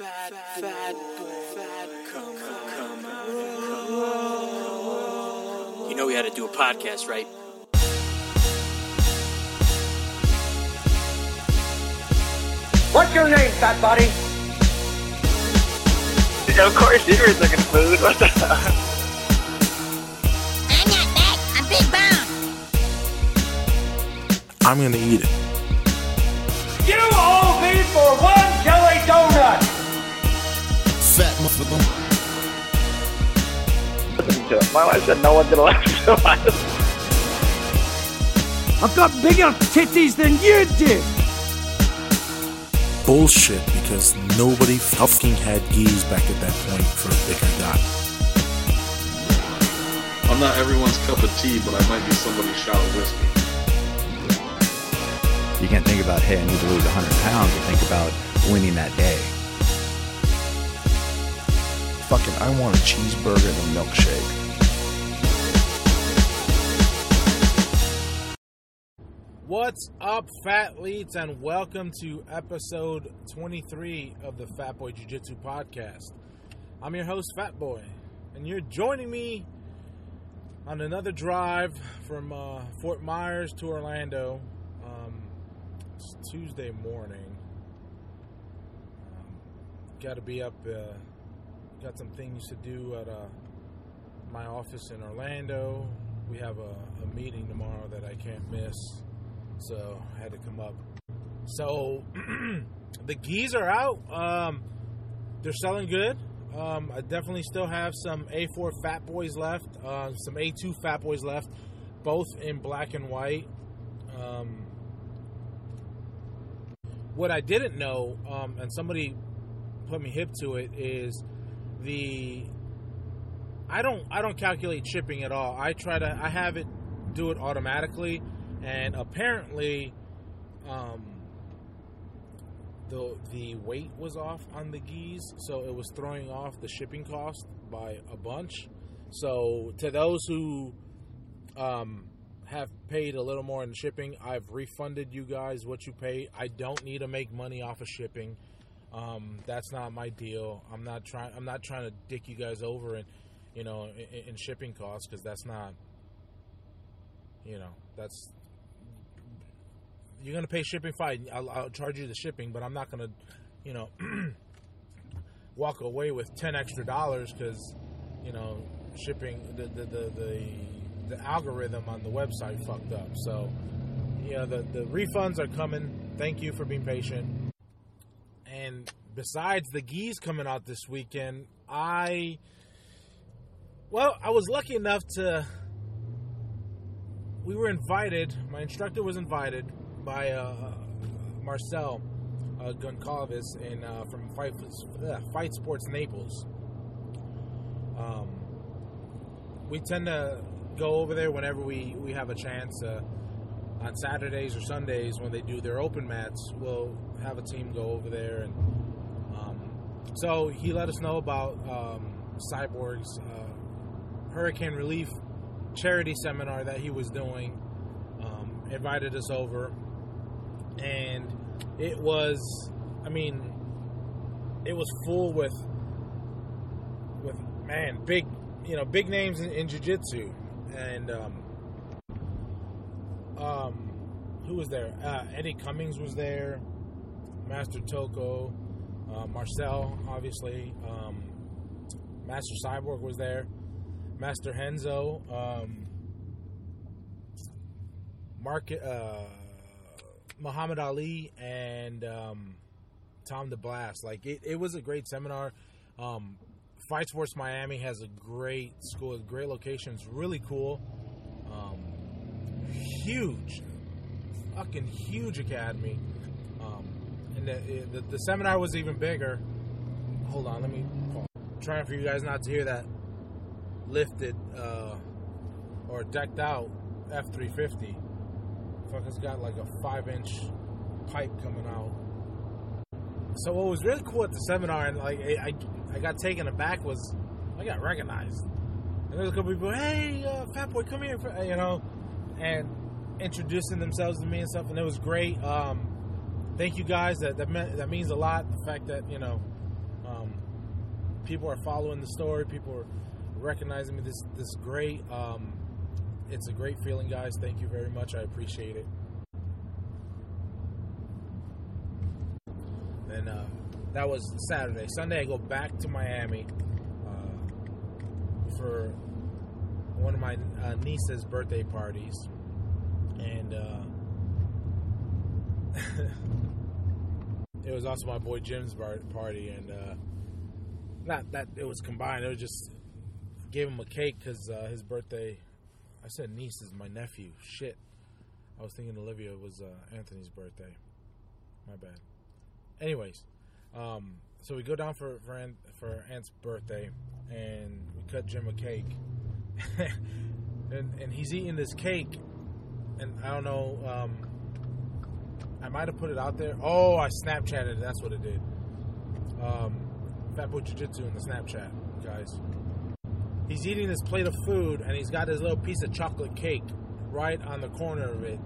Fat, fat, fat, come, come, You know we had to do a podcast, right? What's your name, fat body? Of course, you were looking food. What the hell? I'm not fat. I'm big bone. I'm gonna eat it. You owe me for one Fat motherfucker. Listen to it. My wife said no one's gonna listen to us. I've got bigger titties than you do! Bullshit because nobody fucking had gis back at that point for a bigger guy. I'm not everyone's cup of tea, but I might be somebody's shot of whiskey. You can't think about, hey, I need to lose 100 pounds. You think about winning that day. Fucking, I want a cheeseburger and a milkshake. What's up, Fathletes, and welcome to episode 23 of the Fat Boy Jiu Jitsu podcast. I'm your host, Fat Boy, and you're joining me on another drive from uh, Fort Myers to Orlando. Um, it's Tuesday morning. Um, got to be up. Uh, got some things to do at uh, my office in Orlando. We have a, a meeting tomorrow that I can't miss so I had to come up. So the gis are out. Um, they're selling good. Um, I definitely still have some A4 Fat Boys left, uh, some A2 Fat Boys left, both in black and white. Um, what I didn't know, um, and somebody put me hip to it, is the I don't I don't calculate shipping at all. I try to I have it do it automatically and apparently um, the the weight was off on the gis, so it was throwing off the shipping cost by a bunch. So to those who um, have paid a little more in shipping, I've refunded you guys what you pay. I don't need to make money off of shipping. Um, that's not my deal. I'm not trying. I'm not trying to dick you guys over in, you know, in, in shipping costs because that's not. You know, that's you're gonna pay shipping fine. I'll, I'll charge you the shipping, but I'm not gonna, you know, walk away with ten extra dollars because, you know, shipping the the, the the the algorithm on the website fucked up. So, you know, the the refunds are coming. Thank you for being patient. And besides the gis coming out this weekend, I well, I was lucky enough to. We were invited. My instructor was invited by uh, Marcel uh, uh, from Fight, uh, Fight Sports Naples. Um, we tend to go over there whenever we, we have a chance. Uh, on Saturdays or Sundays when they do their open mats, we'll have a team go over there, and um, so he let us know about um, Cyborg's uh, hurricane relief charity seminar that he was doing. Um, invited us over, and it was, I mean, it was full with with man, big, you know, big names in, in jiu-jitsu, and um, um, who was there? Uh, Eddie Cummings was there, Master Toko, uh, Marcel, obviously, um, Master Cyborg was there, Master Renzo, um, Mark, uh, Muhammad Ali, and um, Tom DeBlass. Like it, it was a great seminar. Um, Fight Sports Miami has a great school, great locations, really cool, um, huge, fucking huge academy. And the, the the seminar was even bigger. Hold on, let me trying for you guys not to hear that lifted uh, or decked out F three fifty. Fucker's got like a five inch pipe coming out. So what was really cool at the seminar and like I I got taken aback was I got recognized. And there's a couple people, hey, uh, fat boy, come here, you know, and introducing themselves to me and stuff, and it was great. Um, thank you guys. That that, that means a lot. The fact that you know Um, people are following the story. People are recognizing me. This this great. Um, it's a great feeling, guys. Thank you very much. I appreciate it. And uh, that was Saturday. Sunday, I go back to Miami uh, for one of my uh, niece's birthday parties, and uh, it was also my boy Jim's party, and uh, not that it was combined. It was just gave him a cake because uh, his birthday. I said niece is my nephew. Shit, I was thinking Olivia was uh, Anthony's birthday. My bad. Anyways, um, so we go down for for, Aunt, for Aunt's birthday, and we cut Jim a cake, and and he's eating this cake, and I don't know. Um, might have put it out there. Oh, I Snapchatted it. That's what it did. Um, Fat Boy Jiu Jitsu in the Snapchat, guys. He's eating this plate of food, and he's got his little piece of chocolate cake right on the corner of it.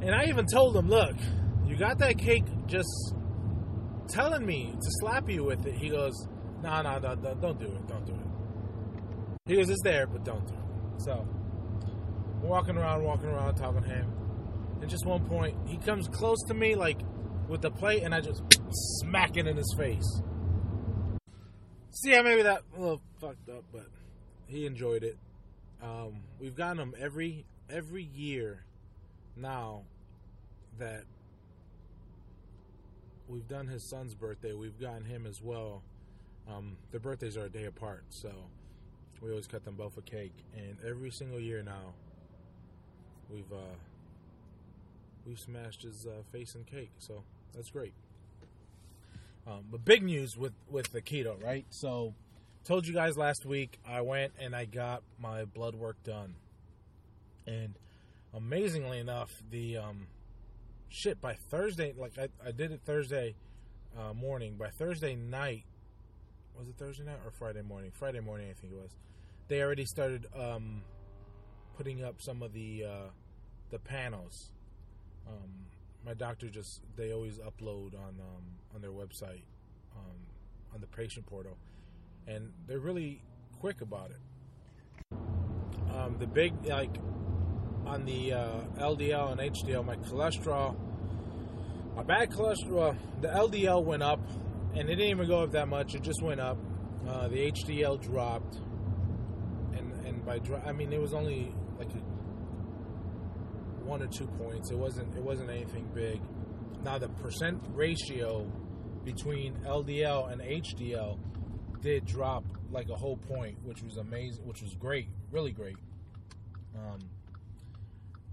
And I even told him, look, you got that cake just telling me to slap you with it. He goes, no, no, no, no, don't do it. Don't do it. He goes, it's there, but don't do it. So, walking around, walking around, talking to him. And just one point, he comes close to me, like, with the plate, and I just smack it in his face. See, yeah, maybe that a little fucked up, but he enjoyed it. Um, we've gotten him every every year now that we've done his son's birthday. We've gotten him as well. Um, their birthdays are a day apart, so we always cut them both a cake. And every single year now, we've uh, we've smashed his uh, face in cake. So that's great. Um, but big news with with the keto, right? So, told you guys last week I went and I got my blood work done, and amazingly enough, the um, shit by Thursday, like I, I did it Thursday uh, morning. By Thursday night, was it Thursday night or Friday morning? Friday morning, I think it was. They already started um, putting up some of the uh, the panels. Um, my doctor just they always upload on um, on their website um, on the patient portal, and they're really quick about it. Um, the big like on the uh, LDL and HDL, my cholesterol, my bad cholesterol, the LDL went up, and it didn't even go up that much. It just went up. Uh, the HDL dropped, and and by dro- I mean it was only like a one or two points. It wasn't it wasn't anything big. Now the percent ratio between LDL and HDL did drop like a whole point, which was amazing, which was great, really great. Um,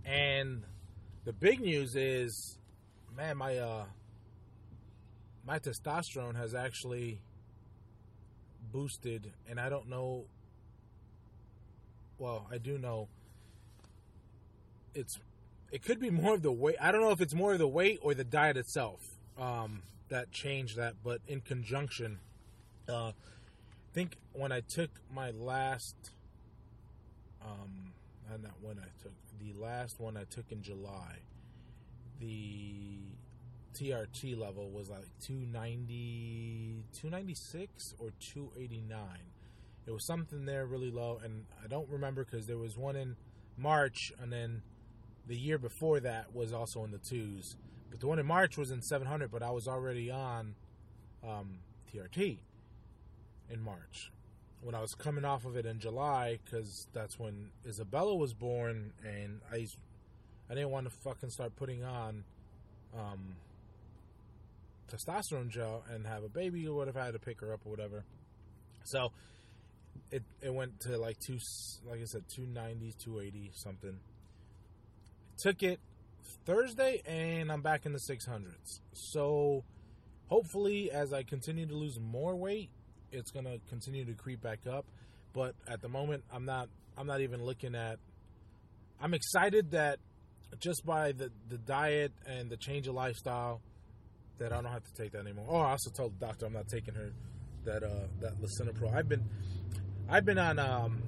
and the big news is, man, my uh, my testosterone has actually boosted, and I don't know. Well, I do know it's it could be more of the weight. I don't know if it's more of the weight or the diet itself um, that changed that, but in conjunction, uh, I think when I took my last, um, not when I took the last one I took in July, the TRT level was like 290, 296 or 289. It was something there really low, and I don't remember because there was one in March, and then the year before that was also in the twos. But the one in March was in 700, but I was already on um, TRT in March. When I was coming off of it in July, because that's when Isabella was born, and I, I didn't want to fucking start putting on um, testosterone gel and have a baby or whatever. I had to pick her up or whatever. So it it went to like two, like I said, two nineties, two eighty something took it Thursday and I'm back in the 600s. So hopefully as I continue to lose more weight, it's to continue to creep back up, but at the moment I'm not I'm not even looking at I'm excited that just by the the diet and the change of lifestyle that I don't have to take that anymore. Oh, I also told the doctor I'm not taking her that uh that lisinopril. I've been I've been on um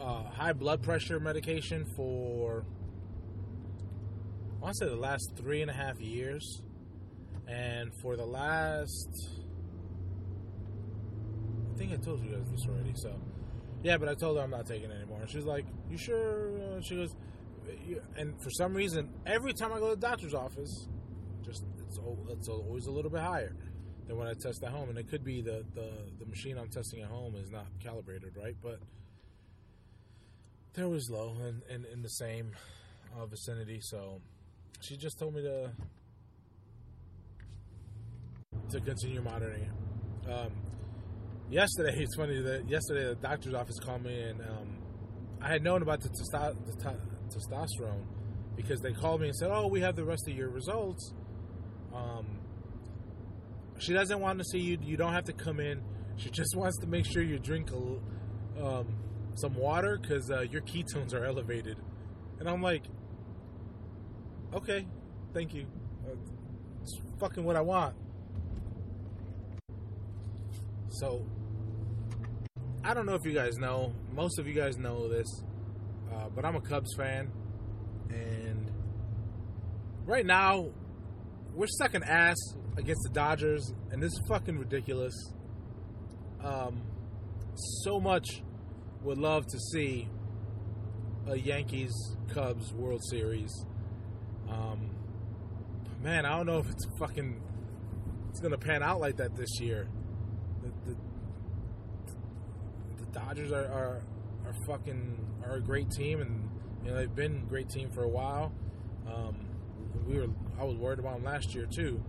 uh, high blood pressure medication for I want to say the last three and a half years, and for the last I think I told you guys this already. So, yeah, but I told her I'm not taking it anymore. And she's like, "You sure?" Uh, she goes, and for some reason, every time I go to the doctor's office, just it's it's always a little bit higher than when I test at home. And it could be the the the machine I'm testing at home is not calibrated right, but there was low and in, in, the same uh, vicinity. So she just told me to to continue monitoring it. Um, yesterday, it's funny that yesterday the doctor's office called me and um, I had known about the, testo- the t- testosterone because they called me and said, "Oh, we have the rest of your results." Um, she doesn't want to see you. You don't have to come in. She just wants to make sure you drink a, um, some water because uh, your ketones are elevated. And I'm like, okay, thank you. It's fucking what I want. So, I don't know if you guys know. Most of you guys know this, uh, but I'm a Cubs fan, and right now we're sucking ass against the Dodgers, and this is fucking ridiculous. Um, so much would love to see a Yankees Cubs World Series. Um, man, I don't know if it's fucking it's gonna pan out like that this year. The, the, the Dodgers are, are are fucking are a great team, and you know they've been a great team for a while. Um, we were I was worried about them last year too.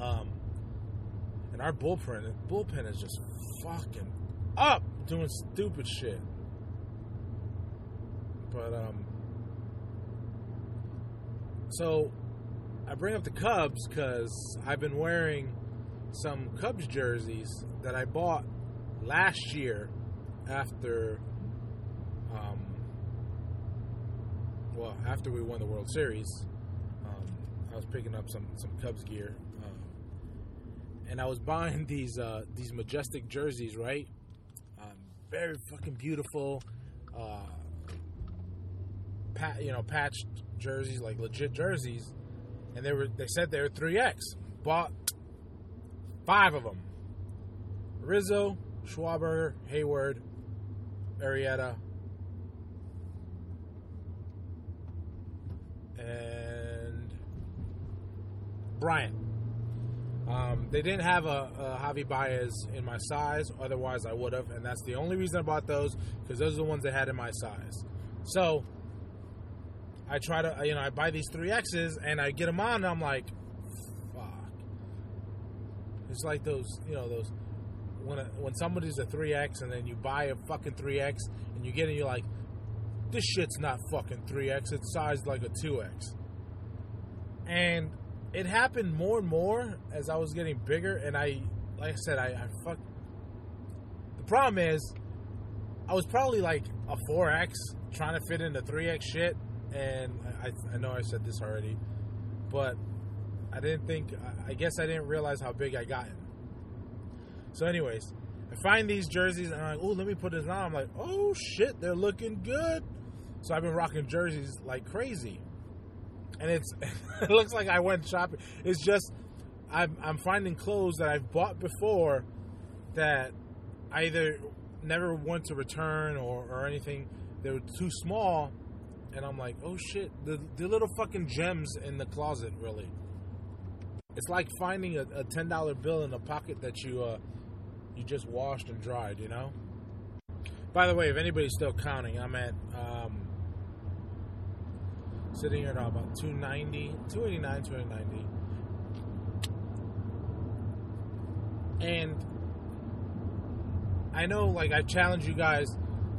Um, and our bullpen bullpen is just fucking up doing stupid shit. But um, so I bring up the Cubs because I've been wearing some Cubs jerseys that I bought last year after, um, well, after we won the World Series. Um, I was picking up some some Cubs gear, um, and I was buying these uh, these majestic jerseys, right? Um, very fucking beautiful. Uh, pat, you know, patched jerseys, like legit jerseys, and they were they said they were three X. Bought five of them: Rizzo, Schwarber, Hayward, Arrieta, and Bryant. Um, they didn't have a, a Javy Baez in my size, otherwise I would have, and that's the only reason I bought those because those are the ones they had in my size. So I try to, you know, I buy these three X's and I get them on, and I'm like, fuck. It's like those, you know, those when a, when somebody's a three X and then you buy a fucking three X and you get it, you're like, this shit's not fucking three X. It's sized like a two X. And it happened more and more as I was getting bigger, and I, like I said, I, I fuck. The problem is, I was probably like a four X trying to fit into three X shit, and I, I know I said this already, but I didn't think. I guess I didn't realize how big I got. So, anyways, I find these jerseys, and I'm like, oh, let me put this on. I'm like, oh shit, they're looking good. So I've been rocking jerseys like crazy and it's it looks like I went shopping. It's just I'm I'm finding clothes that I've bought before that either never want to return or, or anything. They were too small, and I'm like, oh shit, the the little fucking gems in the closet, really. It's like finding a, a ten dollar bill in a pocket that you uh you just washed and dried, you know. By the way, if anybody's still counting, I'm at um, sitting here now about 290 289 290 and i know like i challenge you guys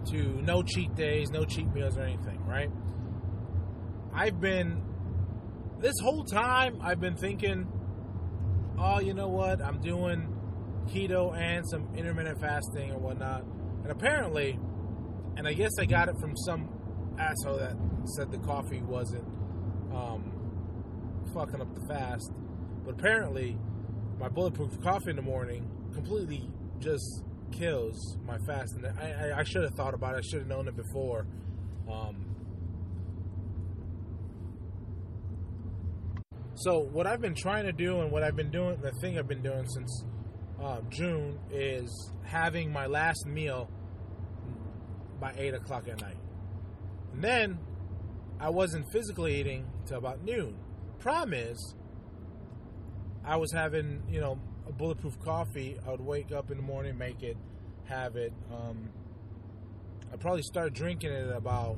to no cheat days no cheat meals or anything right? I've been this whole time i've been thinking oh you know what? I'm doing keto and some intermittent fasting and whatnot. And apparently and i guess i got it from some asshole that said the coffee wasn't um, fucking up the fast. But apparently, my bulletproof coffee in the morning completely just kills my fast. And I, I, I should have thought about it. I should have known it before. Um, so what I've been trying to do, and what I've been doing, the thing I've been doing since uh, June is having my last meal by eight o'clock at night, and then I wasn't physically eating till about noon. Problem is, I was having you know a bulletproof coffee. I would wake up in the morning, make it, have it. Um, I probably start drinking it at about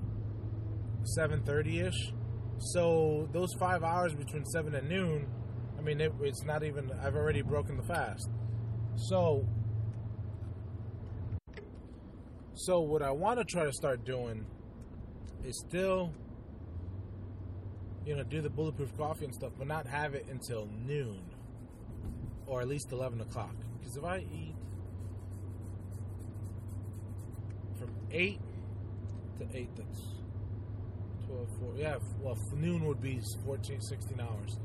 seven thirty ish. So those five hours between seven and noon, I mean, it, it's not even. I've already broken the fast. So, so what I want to try to start doing is still, you know, do the bulletproof coffee and stuff, but not have it until noon, or at least eleven o'clock. Because if I eat from eight to eight, that's 12, 4, yeah, well, noon would be 14, 16 hours.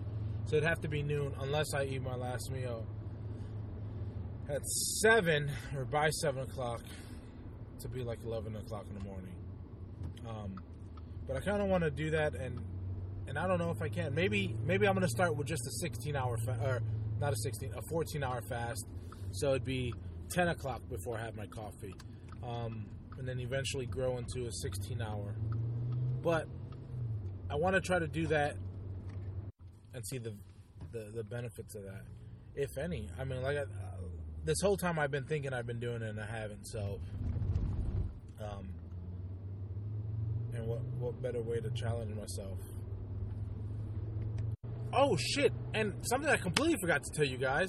So it'd have to be noon unless I eat my last meal at 7 or by 7 o'clock to be like 11 o'clock in the morning. Um, but I kind of want to do that and and I don't know if I can. Maybe maybe I'm to start with just a 16 hour or not a 16, a 14 hour fast. So it'd be 10 o'clock before I have my coffee. Um, and then eventually grow into a 16 hour. But I want to try to do that and see the, the the benefits of that, if any. I mean, like I, uh, this whole time I've been thinking I've been doing it and I haven't. So, um, and what what better way to challenge myself? Oh shit! And something I completely forgot to tell you guys.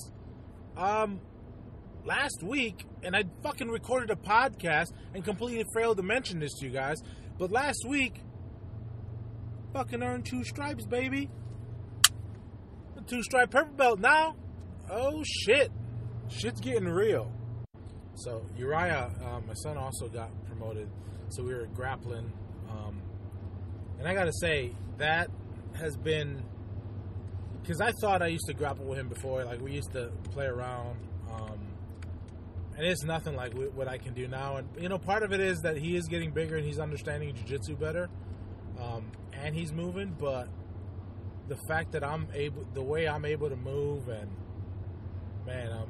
Um, last week, and I fucking recorded a podcast and completely failed to mention this to you guys. But last week, fucking earned two stripes, baby. Two stripe purple belt now. Oh shit, shit's getting real. So Uriah, uh, my son, also got promoted. So we were grappling, um, and I gotta say that has been because I thought I used to grapple with him before. Like we used to play around. Um, and it's nothing like wh- what I can do now. And you know, part of it is that he is getting bigger and he's understanding jujitsu better, um, and he's moving. But the fact that I'm able, the way I'm able to move, and man, um,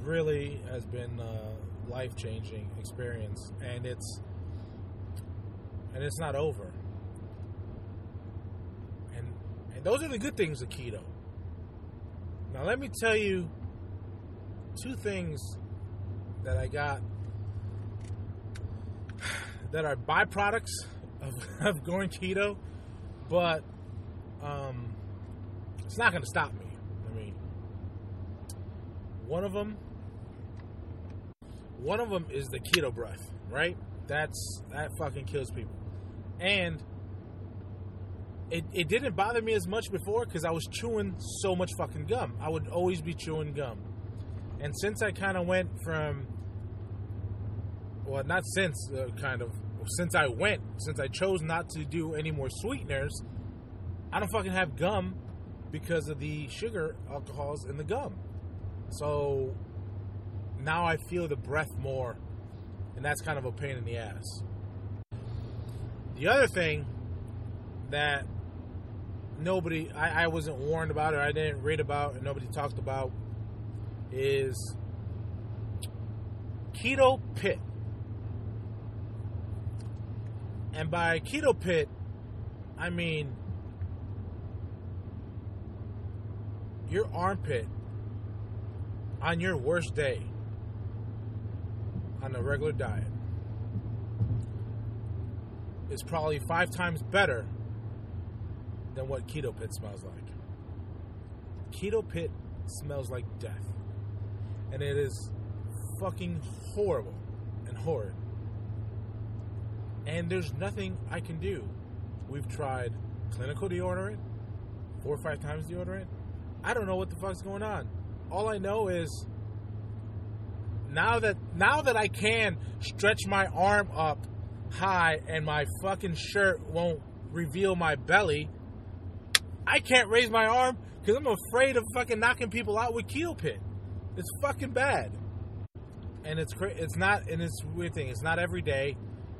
really has been a life changing experience, and it's and it's not over. And and those are the good things of keto. Now let me tell you two things that I got that are byproducts of, of going keto, but um, it's not going to stop me. I mean, one of them, one of them is the keto breath, right? That's that fucking kills people, and it, it didn't bother me as much before because I was chewing so much fucking gum. I would always be chewing gum. And since I kind of went from, well, not since, uh, kind of, since I went, since I chose not to do any more sweeteners, I don't fucking have gum because of the sugar alcohols in the gum. So now I feel the breath more, and that's kind of a pain in the ass. The other thing that nobody, I, I wasn't warned about, or I didn't read about, and nobody talked about is Keto Pit. And by Keto Pit, I mean your armpit on your worst day on a regular diet is probably five times better than what Keto Pit smells like. Keto Pit smells like death and it is fucking horrible and horrid. And there's nothing I can do. We've tried clinical deodorant, four or five times deodorant. I don't know what the fuck's going on. All I know is now that now that I can stretch my arm up high and my fucking shirt won't reveal my belly, I can't raise my arm because I'm afraid of fucking knocking people out with Keto Pit. It's fucking bad. And it's cra- it's not and it's weird thing. It's not every day,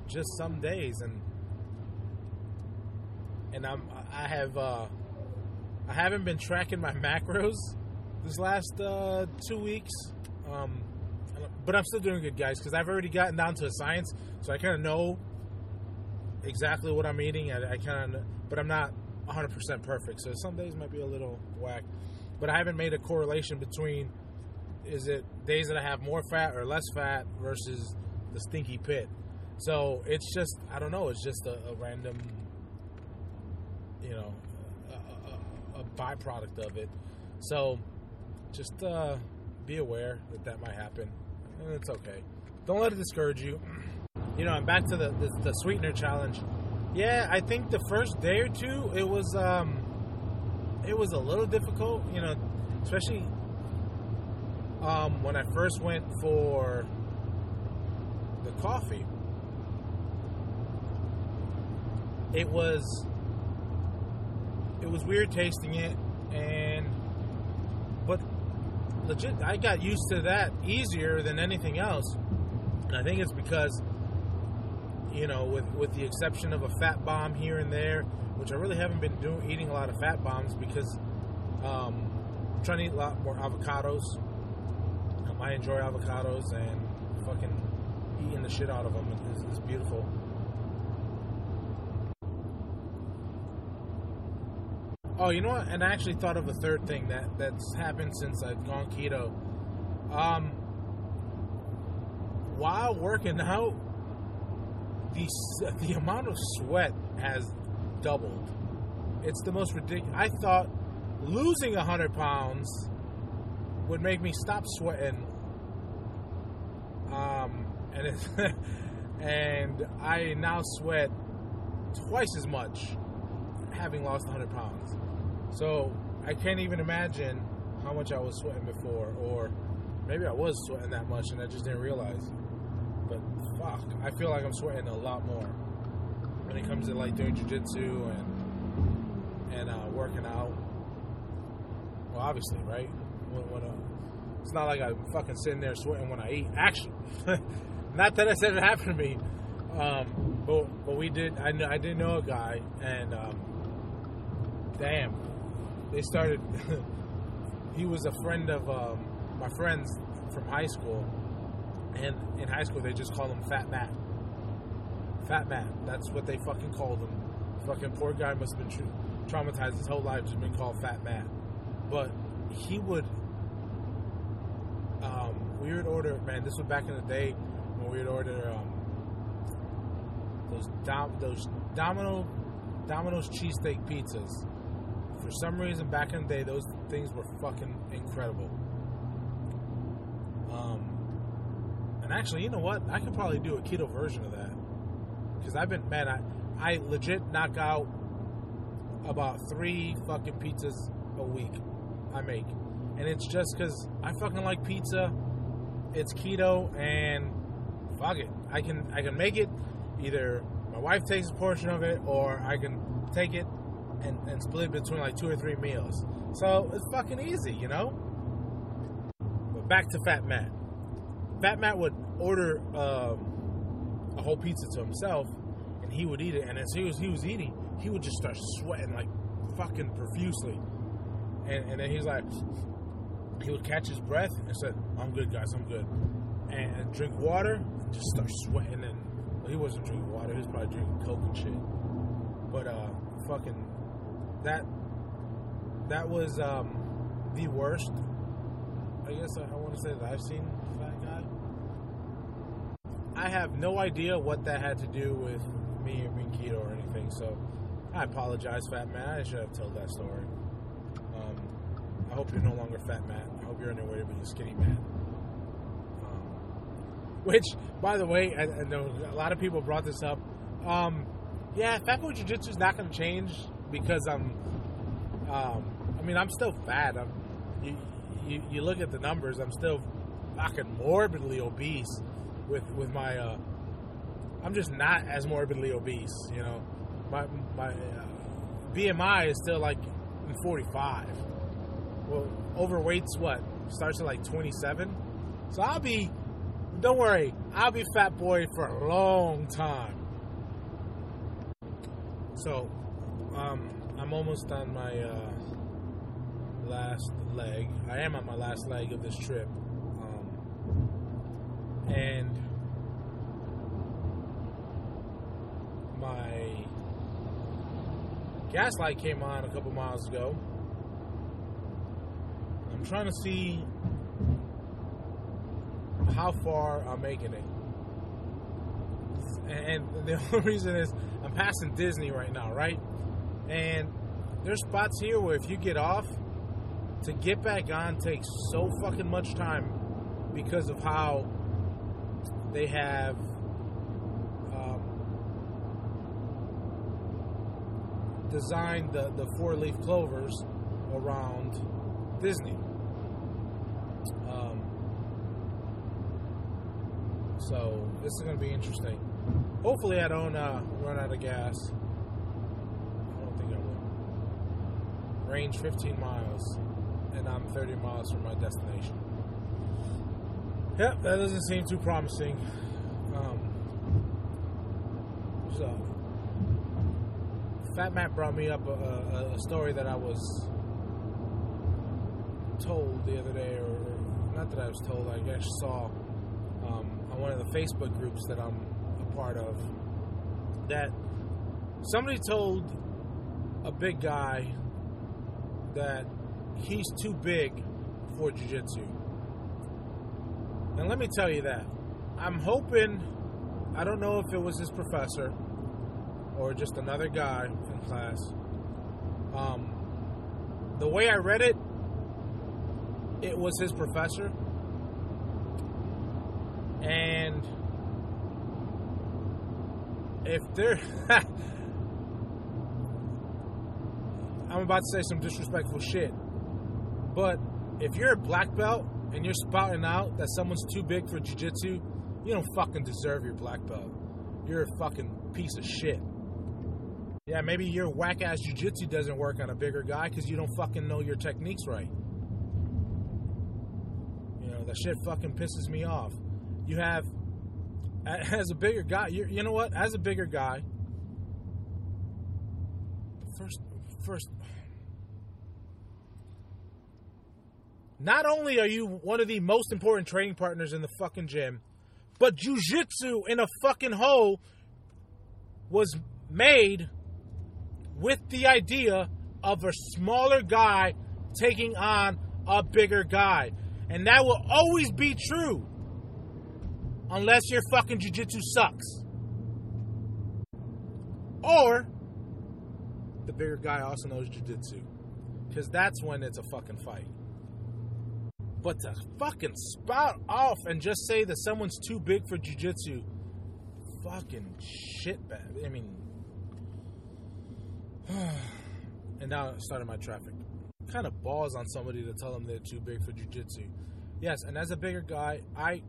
just some days and and I'm I have uh I haven't been tracking my macros this last uh, two weeks. Um, but I'm still doing good, guys, because I've already gotten down to a science, so I kind of know exactly what I'm eating. I, I kind of, but I'm not 100% perfect, so some days might be a little whack. But I haven't made a correlation between is it days that I have more fat or less fat versus the stinky pit. So it's just I don't know. It's just a, a random, you know, a, a, a, byproduct of it. So just uh, be aware that that might happen, and it's okay. Don't let it discourage you. You know, and back to the, the, the sweetener challenge. Yeah, I think the first day or two it was um, it was a little difficult. You know, especially um, when I first went for the coffee. It was it was weird tasting it, and but legit, I got used to that easier than anything else. And I think it's because you know, with with the exception of a fat bomb here and there, which I really haven't been doing eating a lot of fat bombs because um, I'm trying to eat a lot more avocados. Um, I enjoy avocados and fucking eating the shit out of them is, beautiful. Oh, you know what? And I actually thought of a third thing that that's happened since I've gone keto. Um, while working out, the the amount of sweat has doubled. It's the most ridiculous. I thought losing hundred pounds would make me stop sweating. Um, and and I now sweat twice as much having lost 100 pounds. So I can't even imagine how much I was sweating before, or maybe I was sweating that much and I just didn't realize. Fuck, I feel like I'm sweating a lot more when it comes to like doing jujitsu and and uh, working out. Well, obviously, right? Uh, it's not like I'm fucking sitting there sweating when I eat. Actually, not that I said it happened to me, um, but but we did. I know I didn't know a guy, and um, damn, they started. he was a friend of um, my friends from high school, and in high school they just called him Fat Matt. Fat Matt. That's what they fucking called him. Fucking poor guy must have been tra- traumatized his whole life just been called Fat Matt. But he would. Um, we would order, man. This was back in the day when we would order um, those dom- those Domino Domino's cheesesteak pizzas. For some reason, back in the day, those things were fucking incredible. Um, and actually, you know what? I could probably do a keto version of that because I've been man, I I legit knock out about three fucking pizzas a week. I make, and it's just because I fucking like pizza. It's keto, and fuck it, I can I can make it. Either my wife takes a portion of it, or I can take it and, and split it between like two or three meals. So it's fucking easy, you know. But back to Fat Matt. Fat Matt would order um, a whole pizza to himself, and he would eat it. And as he was he was eating, he would just start sweating like fucking profusely. And, and then he's like, he would catch his breath and said, "I'm good, guys, I'm good," and, drink water and just start sweating. And well, he wasn't drinking water; he was probably drinking coke and shit. But uh, fucking that that was um, the worst. I guess I, I want to say that I've seen fat. I have no idea what that had to do with me being keto or anything. So I apologize, Fat Man. I should have told that story. Um, I hope you're no longer Fat Matt. I hope you're on your way to being Skinny Matt. Um, which, by the way, I, I know a lot of people brought this up. Um, yeah, Fat Boy Jiu Jitsu is not going to change because I'm. Um, I mean, I'm still fat. I'm, you, you, you look at the numbers. I'm still fucking morbidly obese with with my. Uh, I'm just not as morbidly obese. You know, my my uh, BMI is still like 45. Well, overweight's what starts at like 27. So I'll be. Don't worry, I'll be fat boy for a long time. So, um, I'm almost on my uh, last leg. I am on my last leg of this trip. And my gas light came on a couple miles ago. I'm trying to see how far I'm making it. And the only reason is I'm passing Disney right now, right? And there's spots here where if you get off, to get back on takes so fucking much time because of how they have um, designed the, the four leaf clovers around Disney. Um, so this is going to be interesting. Hopefully, I don't uh, run out of gas. I don't think I will. Range 15 miles, and I'm 30 miles from my destination. Yep, that doesn't seem too promising. Um, so, Fat Matt brought me up a, a, a story that I was told the other day, or not that I was told, I guess saw um, on one of the Facebook groups that I'm a part of that somebody told a big guy that he's too big for jiu-jitsu. And let me tell you that. I'm hoping, I don't know if it was his professor or just another guy in class. Um, the way I read it, it was his professor. And if they're. I'm about to say some disrespectful shit. But if you're a black belt and you're spouting out that someone's too big for jiu-jitsu, you don't fucking deserve your black belt. You're a fucking piece of shit. Yeah, maybe your whack ass jiu-jitsu doesn't work on a bigger guy because you don't fucking know your techniques right. You know, that shit fucking pisses me off. You have, as a bigger guy, you, you know what? As a bigger guy, first, first, not only are you one of the most important training partners in the fucking gym, but jujitsu in a fucking hole was made with the idea of a smaller guy taking on a bigger guy. And that will always be true unless your fucking jujitsu sucks. Or the bigger guy also knows jujitsu. Because that's when it's a fucking fight. But to fucking spout off and just say that someone's too big for jujitsu, fucking shit. I mean, and now I started my traffic. Kind of balls on somebody to tell them they're too big for jujitsu. Yes, and as a bigger guy, I,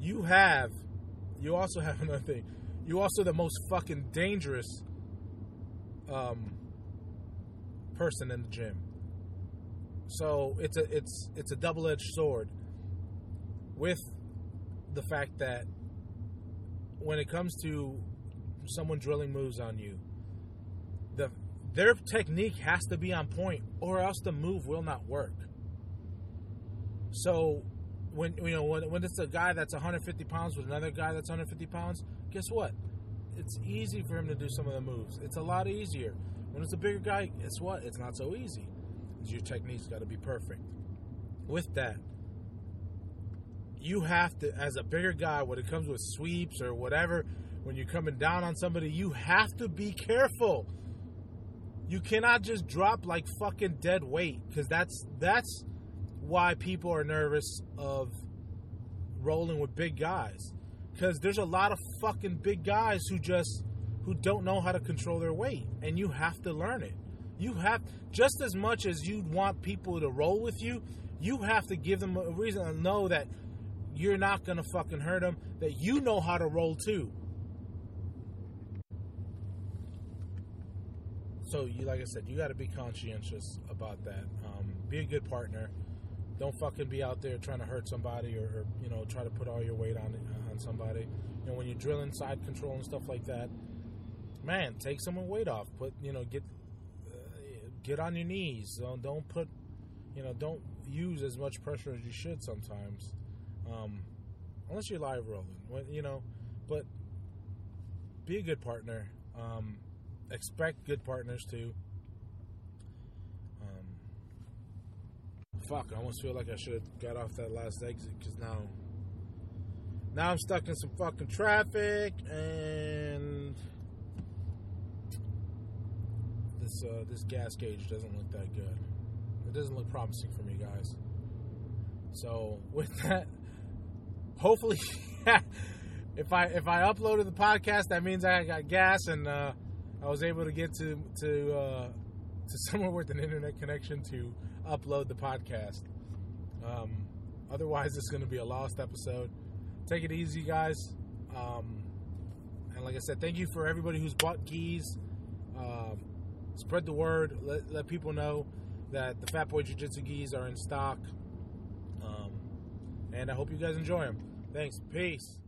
you have, you also have another thing. You also the most fucking dangerous, um, person in the gym. So it's a it's it's a double edged sword. With the fact that when it comes to someone drilling moves on you, the their technique has to be on point, or else the move will not work. So when you know when, when it's a guy that's 150 pounds with another guy that's 150 pounds, guess what? It's easy for him to do some of the moves. It's a lot easier. When it's a bigger guy, guess what? It's not so easy. Your technique's got to be perfect. With that, you have to, as a bigger guy, when it comes with sweeps or whatever, when you're coming down on somebody, you have to be careful. You cannot just drop like fucking dead weight because that's that's why people are nervous of rolling with big guys because there's a lot of fucking big guys who just who don't know how to control their weight and you have to learn it you have just as much as you'd want people to roll with you you have to give them a reason to know that you're not gonna fucking hurt them that you know how to roll too so you like i said you got to be conscientious about that um, be a good partner don't fucking be out there trying to hurt somebody or, or, you know try to put all your weight on on somebody. You know when you're drilling side control and stuff like that, man, take someone weight off. Put you know get get on your knees. Don't don't put you know, don't use as much pressure as you should sometimes, um, unless you're live rolling. When, you know, but be a good partner. Um, expect good partners to. Um, fuck, I almost feel like I should have got off that last exit because now, now I'm stuck in some fucking traffic and this uh, this gas gauge doesn't look that good. It doesn't look promising for me, guys. So with that, hopefully, if I if I uploaded the podcast, that means I got gas and uh, I was able to get to to uh, to somewhere with an internet connection to upload the podcast. Um, otherwise, it's going to be a lost episode. Take it easy, guys. Um, and like I said, thank you for everybody who's bought gis. Um, spread the word. Let, let people know that the Fat Boy Jiu Jitsu gis are in stock. Um, and I hope you guys enjoy them. Thanks. Peace.